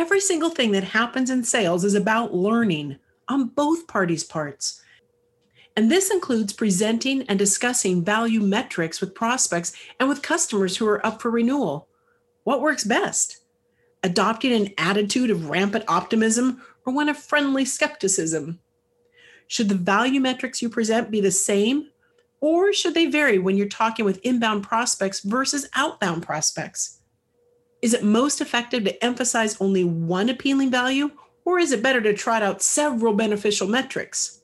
Every single thing that happens in sales is about learning on both parties' parts. And this includes presenting and discussing value metrics with prospects and with customers who are up for renewal. What works best? Adopting an attitude of rampant optimism or one of friendly skepticism? Should the value metrics you present be the same, or should they vary when you're talking with inbound prospects versus outbound prospects? Is it most effective to emphasize only one appealing value, or is it better to trot out several beneficial metrics?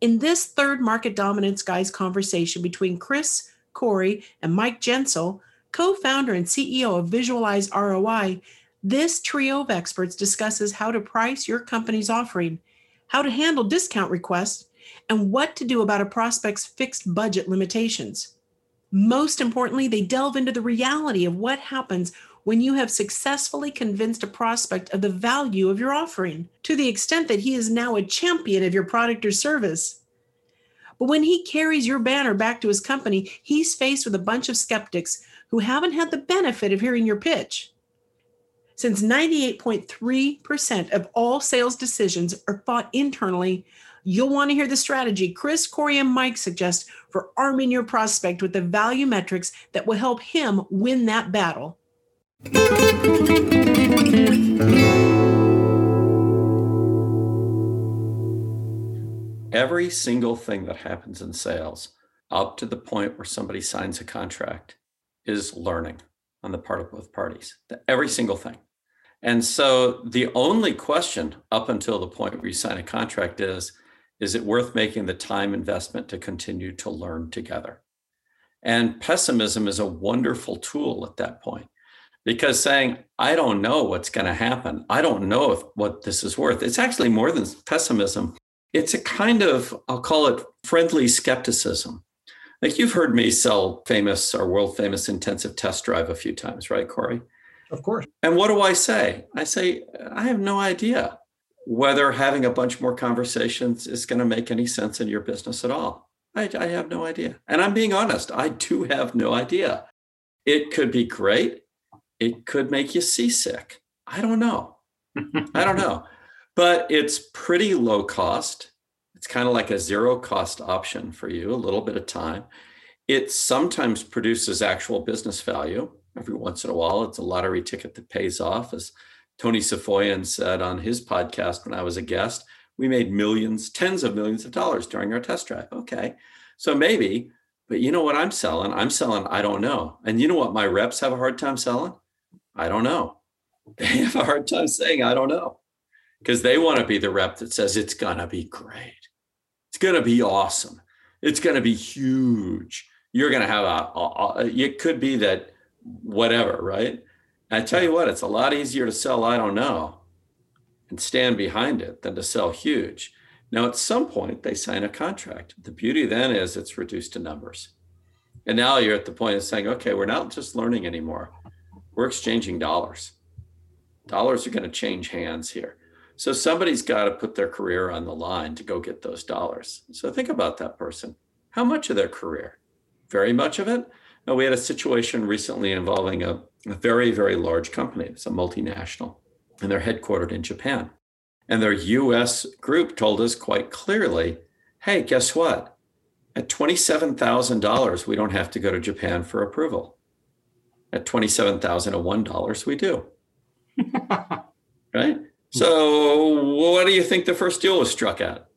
In this third market dominance guys conversation between Chris, Corey, and Mike Jensel, co founder and CEO of Visualize ROI, this trio of experts discusses how to price your company's offering, how to handle discount requests, and what to do about a prospect's fixed budget limitations. Most importantly, they delve into the reality of what happens when you have successfully convinced a prospect of the value of your offering to the extent that he is now a champion of your product or service. But when he carries your banner back to his company, he's faced with a bunch of skeptics who haven't had the benefit of hearing your pitch. Since 98.3% of all sales decisions are thought internally, you'll want to hear the strategy Chris, Corey, and Mike suggest for arming your prospect with the value metrics that will help him win that battle. Every single thing that happens in sales, up to the point where somebody signs a contract, is learning on the part of both parties. Every single thing. And so the only question up until the point where you sign a contract is is it worth making the time investment to continue to learn together? And pessimism is a wonderful tool at that point because saying i don't know what's going to happen. I don't know if what this is worth it's actually more than pessimism. It's a kind of i'll call it friendly skepticism. Like you've heard me sell famous or world famous intensive test drive a few times right corey? Of course. And what do i say? I say i have no idea whether having a bunch more conversations is going to make any sense in your business at all. I, I have no idea. And i'm being honest i do have no idea. It could be great it could make you seasick. I don't know. I don't know. But it's pretty low cost. It's kind of like a zero cost option for you, a little bit of time. It sometimes produces actual business value. Every once in a while, it's a lottery ticket that pays off. As Tony Safoian said on his podcast when I was a guest, we made millions, tens of millions of dollars during our test drive. Okay. So maybe, but you know what I'm selling? I'm selling, I don't know. And you know what my reps have a hard time selling? I don't know. They have a hard time saying, I don't know, because they want to be the rep that says it's going to be great. It's going to be awesome. It's going to be huge. You're going to have a, a, a, it could be that whatever, right? I tell you what, it's a lot easier to sell, I don't know, and stand behind it than to sell huge. Now, at some point, they sign a contract. The beauty then is it's reduced to numbers. And now you're at the point of saying, okay, we're not just learning anymore we're exchanging dollars. Dollars are going to change hands here. So somebody's got to put their career on the line to go get those dollars. So think about that person. How much of their career? Very much of it? Now, we had a situation recently involving a, a very, very large company. It's a multinational, and they're headquartered in Japan. And their US group told us quite clearly hey, guess what? At $27,000, we don't have to go to Japan for approval at $27,001, we do. right? So, what do you think the first deal was struck at?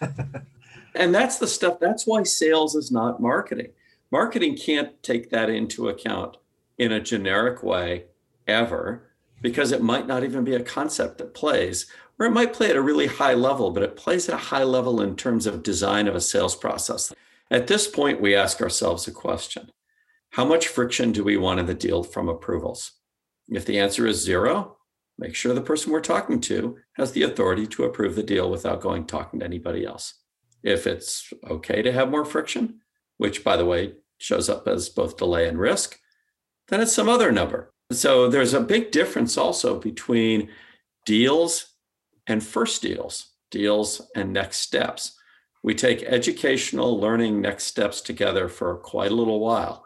and that's the stuff, that's why sales is not marketing. Marketing can't take that into account in a generic way ever because it might not even be a concept that plays or it might play at a really high level, but it plays at a high level in terms of design of a sales process. At this point, we ask ourselves a question How much friction do we want in the deal from approvals? If the answer is zero, make sure the person we're talking to has the authority to approve the deal without going talking to anybody else. If it's okay to have more friction, which by the way shows up as both delay and risk, then it's some other number. So there's a big difference also between deals and first deals, deals and next steps. We take educational learning next steps together for quite a little while.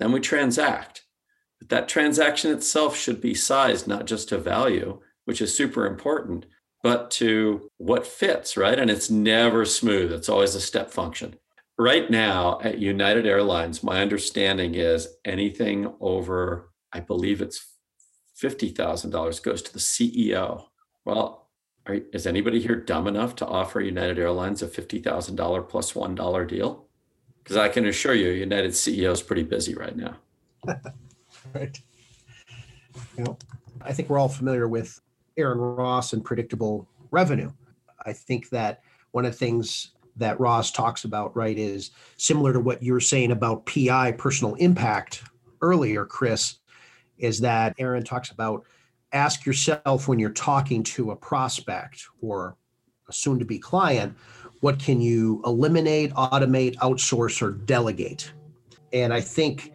Then we transact. But that transaction itself should be sized not just to value, which is super important, but to what fits, right? And it's never smooth, it's always a step function. Right now at United Airlines, my understanding is anything over, I believe it's $50,000 goes to the CEO. Well, are, is anybody here dumb enough to offer United Airlines a $50,000 plus 1 deal? Because I can assure you, United CEO is pretty busy right now. right. You know, I think we're all familiar with Aaron Ross and predictable revenue. I think that one of the things that Ross talks about, right, is similar to what you were saying about PI, personal impact earlier, Chris, is that Aaron talks about ask yourself when you're talking to a prospect or a soon to be client, what can you eliminate, automate, outsource, or delegate? And I think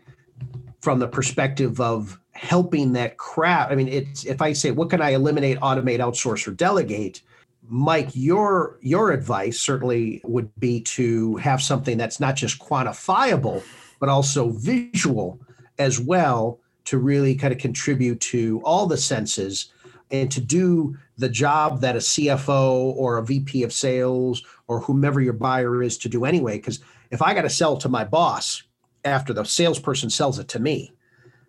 from the perspective of helping that crowd, I mean, it's if I say, what can I eliminate, automate, outsource, or delegate? Mike, your your advice certainly would be to have something that's not just quantifiable, but also visual as well to really kind of contribute to all the senses and to do the job that a CFO or a VP of sales or whomever your buyer is to do anyway. Because if I got to sell to my boss after the salesperson sells it to me,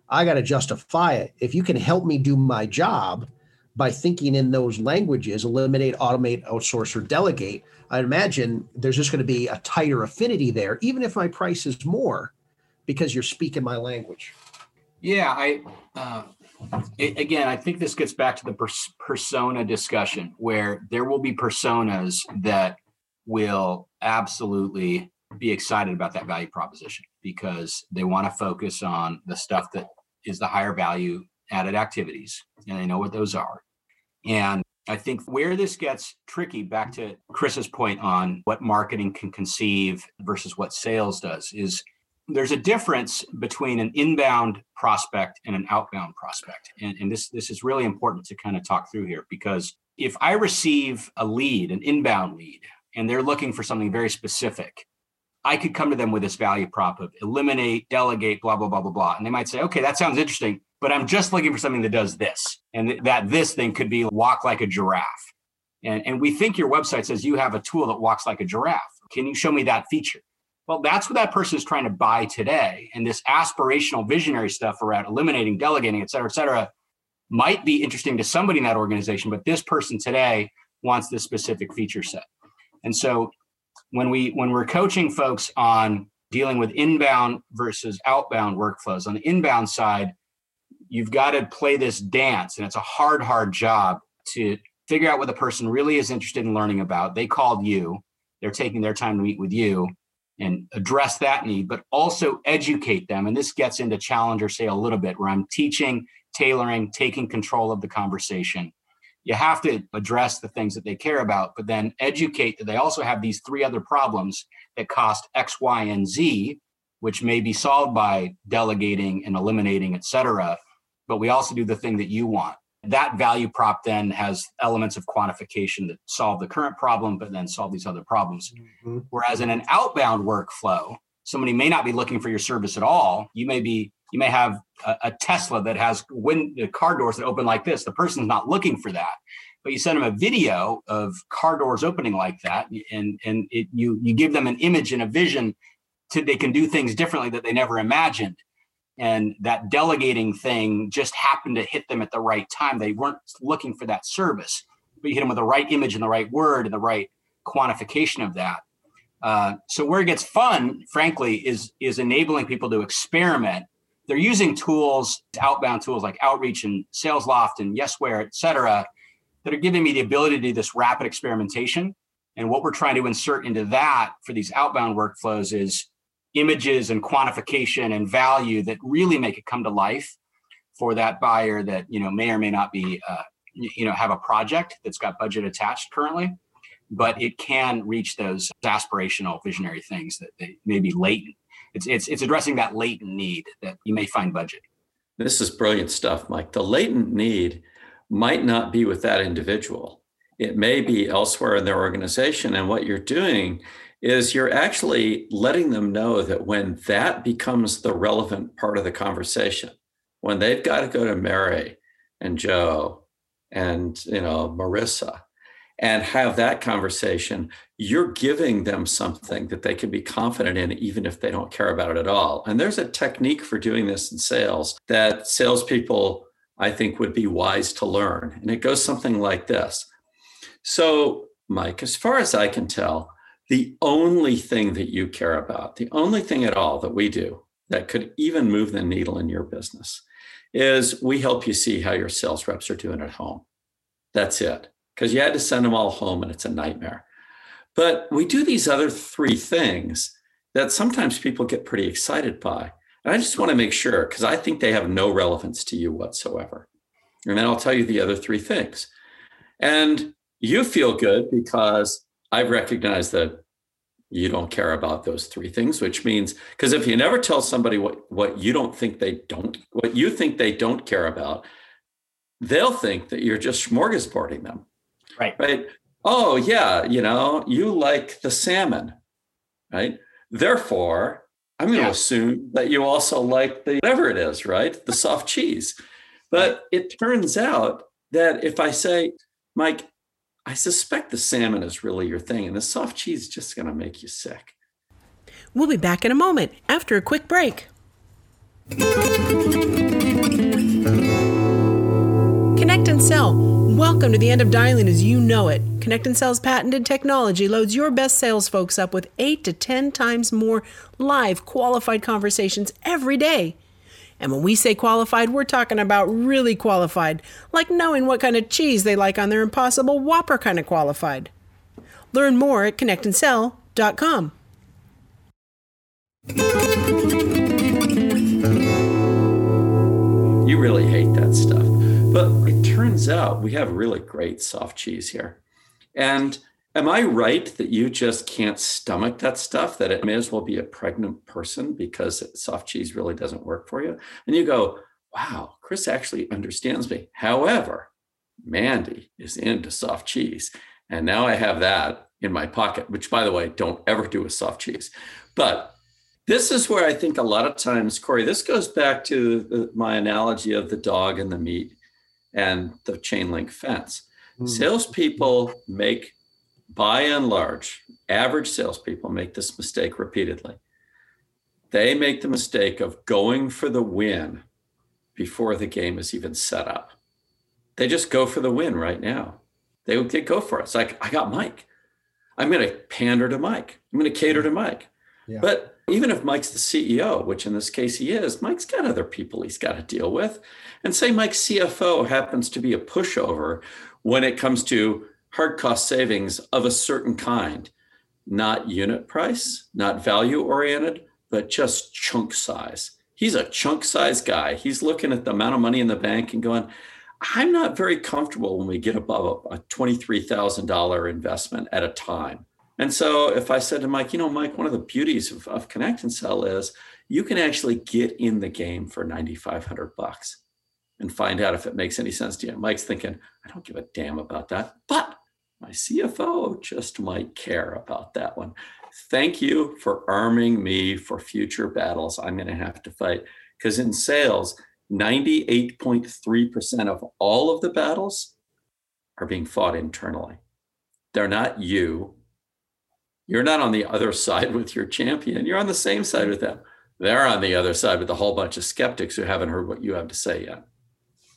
I got to justify it. If you can help me do my job by thinking in those languages, eliminate, automate, outsource, or delegate, I imagine there's just going to be a tighter affinity there, even if my price is more because you're speaking my language. Yeah, I uh, it, again, I think this gets back to the pers- persona discussion, where there will be personas that will absolutely be excited about that value proposition because they want to focus on the stuff that is the higher value added activities, and they know what those are. And I think where this gets tricky, back to Chris's point on what marketing can conceive versus what sales does, is there's a difference between an inbound prospect and an outbound prospect. And, and, this, this is really important to kind of talk through here because if I receive a lead, an inbound lead, and they're looking for something very specific, I could come to them with this value prop of eliminate, delegate, blah, blah, blah, blah, blah. And they might say, okay, that sounds interesting, but I'm just looking for something that does this. And th- that this thing could be walk like a giraffe. And, and we think your website says you have a tool that walks like a giraffe. Can you show me that feature? Well, that's what that person is trying to buy today. And this aspirational visionary stuff around eliminating, delegating, et cetera, et cetera, might be interesting to somebody in that organization, but this person today wants this specific feature set. And so when we when we're coaching folks on dealing with inbound versus outbound workflows, on the inbound side, you've got to play this dance, and it's a hard, hard job to figure out what the person really is interested in learning about. They called you, they're taking their time to meet with you and address that need, but also educate them. And this gets into challenger sale a little bit, where I'm teaching, tailoring, taking control of the conversation. You have to address the things that they care about, but then educate that they also have these three other problems that cost X, Y, and Z, which may be solved by delegating and eliminating, et cetera. But we also do the thing that you want that value prop then has elements of quantification that solve the current problem, but then solve these other problems. Mm-hmm. Whereas in an outbound workflow, somebody may not be looking for your service at all. You may be, you may have a, a Tesla that has wind the car doors that open like this. The person's not looking for that, but you send them a video of car doors opening like that, and and it, you you give them an image and a vision to they can do things differently that they never imagined and that delegating thing just happened to hit them at the right time. They weren't looking for that service, but you hit them with the right image and the right word and the right quantification of that. Uh, so where it gets fun, frankly, is is enabling people to experiment. They're using tools, outbound tools like Outreach and SalesLoft and Yesware, et cetera, that are giving me the ability to do this rapid experimentation. And what we're trying to insert into that for these outbound workflows is images and quantification and value that really make it come to life for that buyer that you know may or may not be uh, you know have a project that's got budget attached currently but it can reach those aspirational visionary things that they may be latent. It's it's it's addressing that latent need that you may find budget. This is brilliant stuff mike. The latent need might not be with that individual. It may be elsewhere in their organization and what you're doing is you're actually letting them know that when that becomes the relevant part of the conversation when they've got to go to mary and joe and you know marissa and have that conversation you're giving them something that they can be confident in even if they don't care about it at all. And there's a technique for doing this in sales that salespeople i think would be wise to learn. And it goes something like this. So mike as far as i can tell the only thing that you care about the only thing at all that we do that could even move the needle in your business is we help you see how your sales reps are doing at home. That's it. Because you had to send them all home and it's a nightmare. But we do these other three things that sometimes people get pretty excited by. And I just want to make sure because I think they have no relevance to you whatsoever. And then I'll tell you the other three things. And you feel good because I've recognized that you don't care about those three things which means because if you never tell somebody what what you don't think they don't what you think they don't care about they'll think that you're just smorgasbording them. Right. Right? Oh yeah you know you like the salmon right? Therefore i'm going to yeah. assume that you also like the whatever it is right? The soft cheese. But it turns out that if i say mike I suspect the salmon is really your thing, and the soft cheese is just going to make you sick. We'll be back in a moment after a quick break. Connect and Sell. Welcome to the end of dialing as you know it. Connect and Sell's patented technology loads your best sales folks up with 8 to 10 times more live qualified conversations every day. And when we say qualified, we're talking about really qualified, like knowing what kind of cheese they like on their Impossible Whopper kind of qualified. Learn more at connectandsell.com. You really hate that stuff. But it turns out we have really great soft cheese here. And Am I right that you just can't stomach that stuff, that it may as well be a pregnant person because soft cheese really doesn't work for you? And you go, wow, Chris actually understands me. However, Mandy is into soft cheese. And now I have that in my pocket, which, by the way, don't ever do with soft cheese. But this is where I think a lot of times, Corey, this goes back to the, my analogy of the dog and the meat and the chain link fence. Mm. Salespeople make by and large, average salespeople make this mistake repeatedly. They make the mistake of going for the win before the game is even set up. They just go for the win right now. They, they go for it. It's like, I got Mike. I'm going to pander to Mike. I'm going to cater to Mike. Yeah. But even if Mike's the CEO, which in this case he is, Mike's got other people he's got to deal with. And say Mike's CFO happens to be a pushover when it comes to hard cost savings of a certain kind, not unit price, not value oriented, but just chunk size. He's a chunk size guy. He's looking at the amount of money in the bank and going, I'm not very comfortable when we get above a $23,000 investment at a time. And so if I said to Mike, you know, Mike, one of the beauties of, of Connect and Sell is you can actually get in the game for 9,500 bucks and find out if it makes any sense to you. Mike's thinking, I don't give a damn about that, but my CFO just might care about that one. Thank you for arming me for future battles I'm going to have to fight. Because in sales, 98.3% of all of the battles are being fought internally. They're not you. You're not on the other side with your champion. You're on the same side with them. They're on the other side with a whole bunch of skeptics who haven't heard what you have to say yet.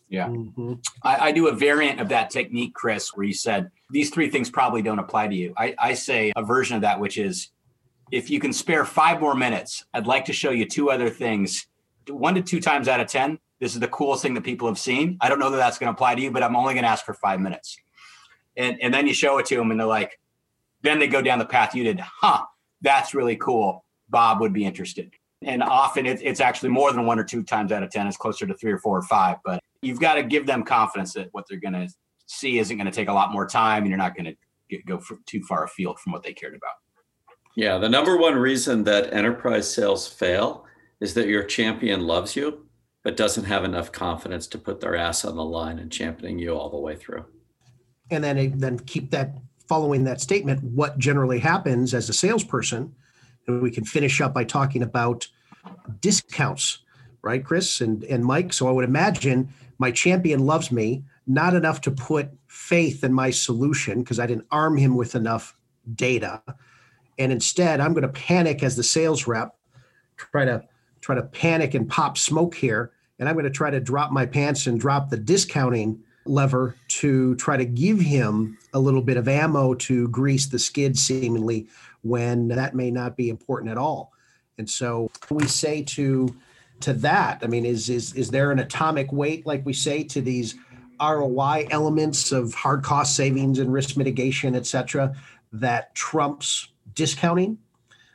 Yeah. Mm-hmm. I, I, do a variant of that technique, Chris, where you said these three things probably don't apply to you. I, I say a version of that, which is if you can spare five more minutes, I'd like to show you two other things. One to two times out of 10, this is the coolest thing that people have seen. I don't know that that's going to apply to you, but I'm only going to ask for five minutes. And, and then you show it to them and they're like, then they go down the path you did. Huh, that's really cool. Bob would be interested. And often it's, it's actually more than one or two times out of 10. It's closer to three or four or five. But you've got to give them confidence that what they're going to see isn't going to take a lot more time and you're not going to go too far afield from what they cared about. Yeah, the number one reason that enterprise sales fail is that your champion loves you, but doesn't have enough confidence to put their ass on the line and championing you all the way through. And then, then keep that following that statement. What generally happens as a salesperson, and we can finish up by talking about discounts, right, Chris and, and Mike? So I would imagine my champion loves me, not enough to put faith in my solution because I didn't arm him with enough data. And instead, I'm going to panic as the sales rep, try to try to panic and pop smoke here. And I'm going to try to drop my pants and drop the discounting lever to try to give him a little bit of ammo to grease the skid, seemingly, when that may not be important at all. And so we say to to that, I mean, is is is there an atomic weight, like we say, to these ROI elements of hard cost savings and risk mitigation, et cetera, that trumps discounting?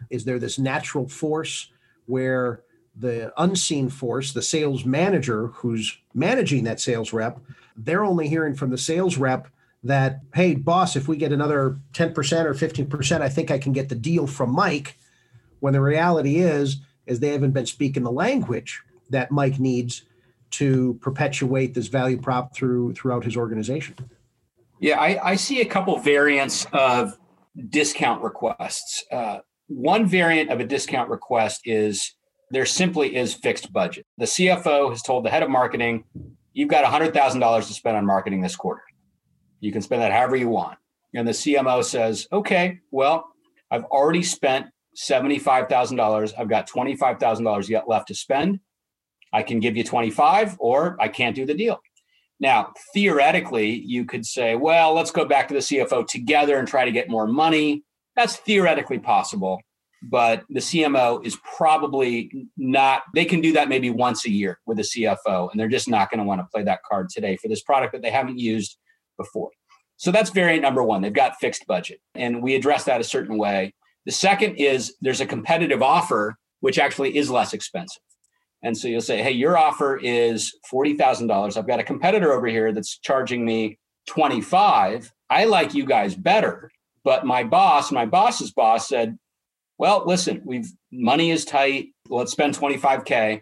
Is there this natural force where the unseen force, the sales manager who's managing that sales rep, they're only hearing from the sales rep that, hey, boss, if we get another 10% or 15%, I think I can get the deal from Mike. When the reality is, is they haven't been speaking the language that Mike needs to perpetuate this value prop through throughout his organization. Yeah, I, I see a couple variants of discount requests. Uh, one variant of a discount request is there simply is fixed budget. The CFO has told the head of marketing, you've got $100,000 to spend on marketing this quarter. You can spend that however you want. And the CMO says, okay, well, I've already spent $75,000. I've got $25,000 yet left to spend. I can give you 25 or I can't do the deal. Now, theoretically, you could say, well, let's go back to the CFO together and try to get more money. That's theoretically possible, but the CMO is probably not, they can do that maybe once a year with the CFO, and they're just not going to want to play that card today for this product that they haven't used before. So that's variant number one. They've got fixed budget, and we address that a certain way. The second is there's a competitive offer, which actually is less expensive. And so you'll say, hey, your offer is $40,000. I've got a competitor over here that's charging me 25. I like you guys better. But my boss, my boss's boss said, well, listen, we've money is tight. Let's spend 25K.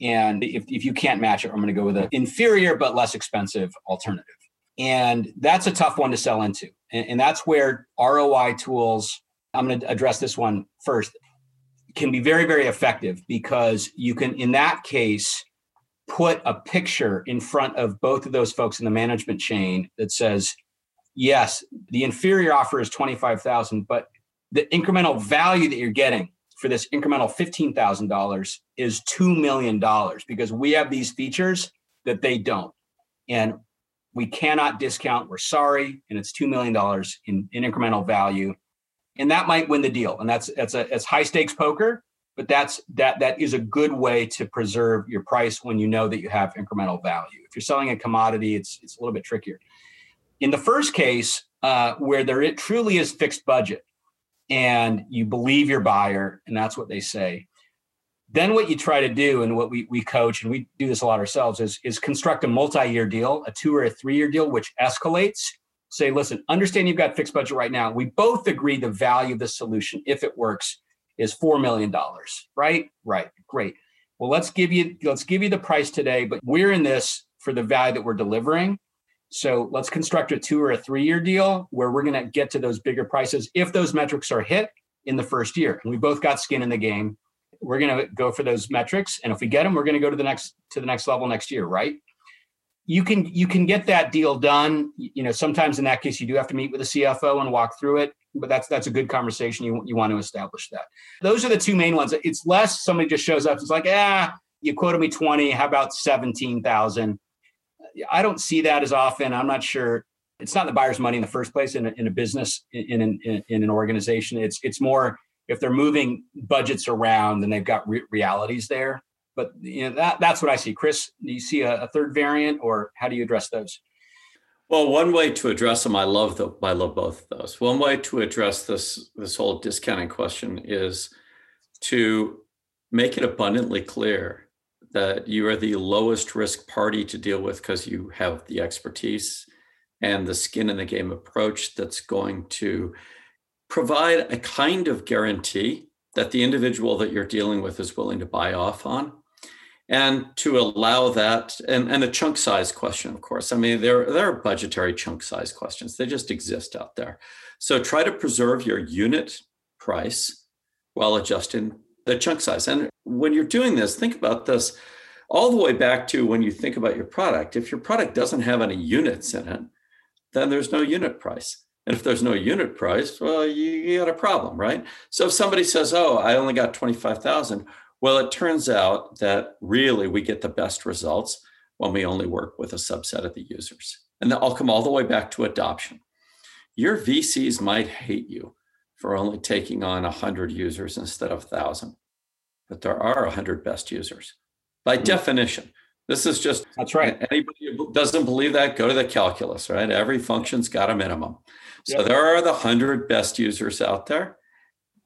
And if, if you can't match it, I'm going to go with an inferior but less expensive alternative. And that's a tough one to sell into. And, and that's where ROI tools, I'm going to address this one first can be very, very effective because you can, in that case, put a picture in front of both of those folks in the management chain that says, yes, the inferior offer is 25,000, but the incremental value that you're getting for this incremental $15,000 is $2 million because we have these features that they don't. And we cannot discount. We're sorry. And it's $2 million in, in incremental value and that might win the deal. And that's that's a it's high stakes poker, but that's that that is a good way to preserve your price when you know that you have incremental value. If you're selling a commodity, it's it's a little bit trickier. In the first case, uh, where there it truly is fixed budget, and you believe your buyer, and that's what they say. Then what you try to do, and what we we coach, and we do this a lot ourselves, is is construct a multi-year deal, a two or a three-year deal, which escalates say, listen, understand you've got fixed budget right now. We both agree the value of the solution, if it works, is $4 million, right? Right. Great. Well, let's give you let's give you the price today, but we're in this for the value that we're delivering. So let's construct a two or a three year deal where we're going to get to those bigger prices if those metrics are hit in the first year. And we both got skin in the game. We're going to go for those metrics, and if we get them, we're going to go to the next to the next level next year, right? You can you can get that deal done. You know, sometimes in that case, you do have to meet with the CFO and walk through it. But that's that's a good conversation. You you want to establish that. Those are the two main ones. It's less somebody just shows up. It's like, ah, you quoted me twenty. How about seventeen thousand? I don't see that as often. I'm not sure. It's not the buyer's money in the first place in a, in a business in, in, in an organization. It's it's more if they're moving budgets around and they've got re- realities there but you know that that's what I see. Chris, do you see a, a third variant, or how do you address those? Well, one way to address them, I love the, I love both of those. One way to address this this whole discounting question is to make it abundantly clear that you are the lowest risk party to deal with because you have the expertise and the skin in the game approach that's going to provide a kind of guarantee that the individual that you're dealing with is willing to buy off on and to allow that and, and a chunk size question of course. I mean there, there are budgetary chunk size questions. They just exist out there. So try to preserve your unit price while adjusting the chunk size. And when you're doing this think about this all the way back to when you think about your product. If your product doesn't have any units in it then there's no unit price. And if there's no unit price well you, you got a problem right? So if somebody says oh i only got 25000 well, it turns out that really we get the best results when we only work with a subset of the users. And I'll come all the way back to adoption. Your VCs might hate you for only taking on 100 users instead of 1,000, but there are 100 best users by mm-hmm. definition. This is just that's right. Anybody who doesn't believe that, go to the calculus, right? Every function's got a minimum. So yep. there are the 100 best users out there.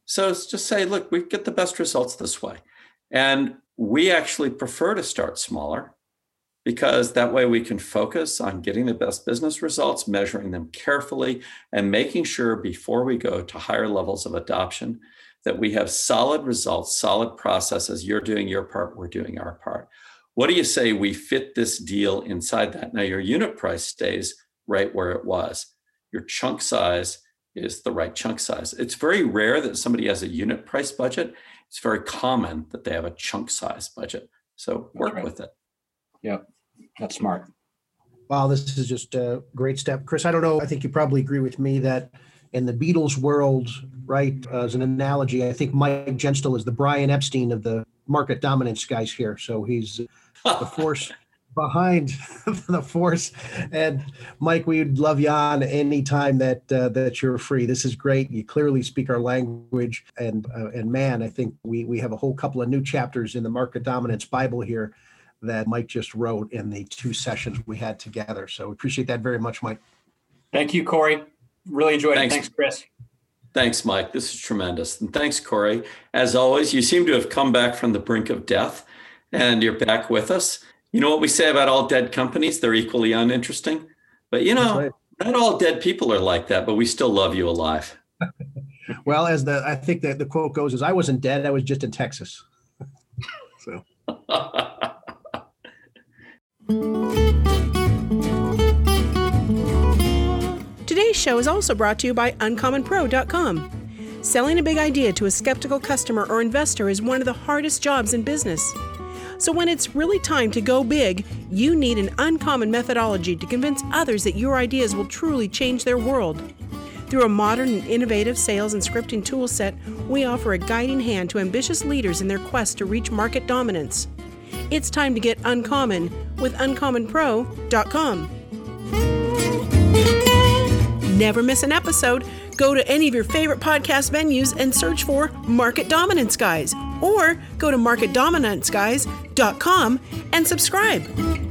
So it's just say, look, we get the best results this way. And we actually prefer to start smaller because that way we can focus on getting the best business results, measuring them carefully, and making sure before we go to higher levels of adoption that we have solid results, solid processes. You're doing your part, we're doing our part. What do you say we fit this deal inside that? Now, your unit price stays right where it was. Your chunk size is the right chunk size. It's very rare that somebody has a unit price budget it's very common that they have a chunk size budget. So work right. with it. Yeah, that's smart. Wow, this is just a great step. Chris, I don't know. I think you probably agree with me that in the Beatles world, right, uh, as an analogy, I think Mike Genstell is the Brian Epstein of the market dominance guys here. So he's the force behind the force. And Mike, we'd love you on anytime that uh, that you're free. This is great. You clearly speak our language, and uh, and man, I think we we have a whole couple of new chapters in the Market Dominance Bible here that Mike just wrote in the two sessions we had together. So we appreciate that very much, Mike. Thank you, Corey. Really enjoyed thanks. it. Thanks, Chris. Thanks, Mike. This is tremendous. And thanks, Corey. As always, you seem to have come back from the brink of death and you're back with us. You know what we say about all dead companies? They're equally uninteresting. But you know, right. not all dead people are like that, but we still love you alive. well, as the I think that the quote goes is I wasn't dead, I was just in Texas. so Today's show is also brought to you by uncommonpro.com. Selling a big idea to a skeptical customer or investor is one of the hardest jobs in business. So, when it's really time to go big, you need an uncommon methodology to convince others that your ideas will truly change their world. Through a modern and innovative sales and scripting toolset, we offer a guiding hand to ambitious leaders in their quest to reach market dominance. It's time to get uncommon with uncommonpro.com. Never miss an episode. Go to any of your favorite podcast venues and search for Market Dominance Guys or go to marketdominanceguys.com and subscribe.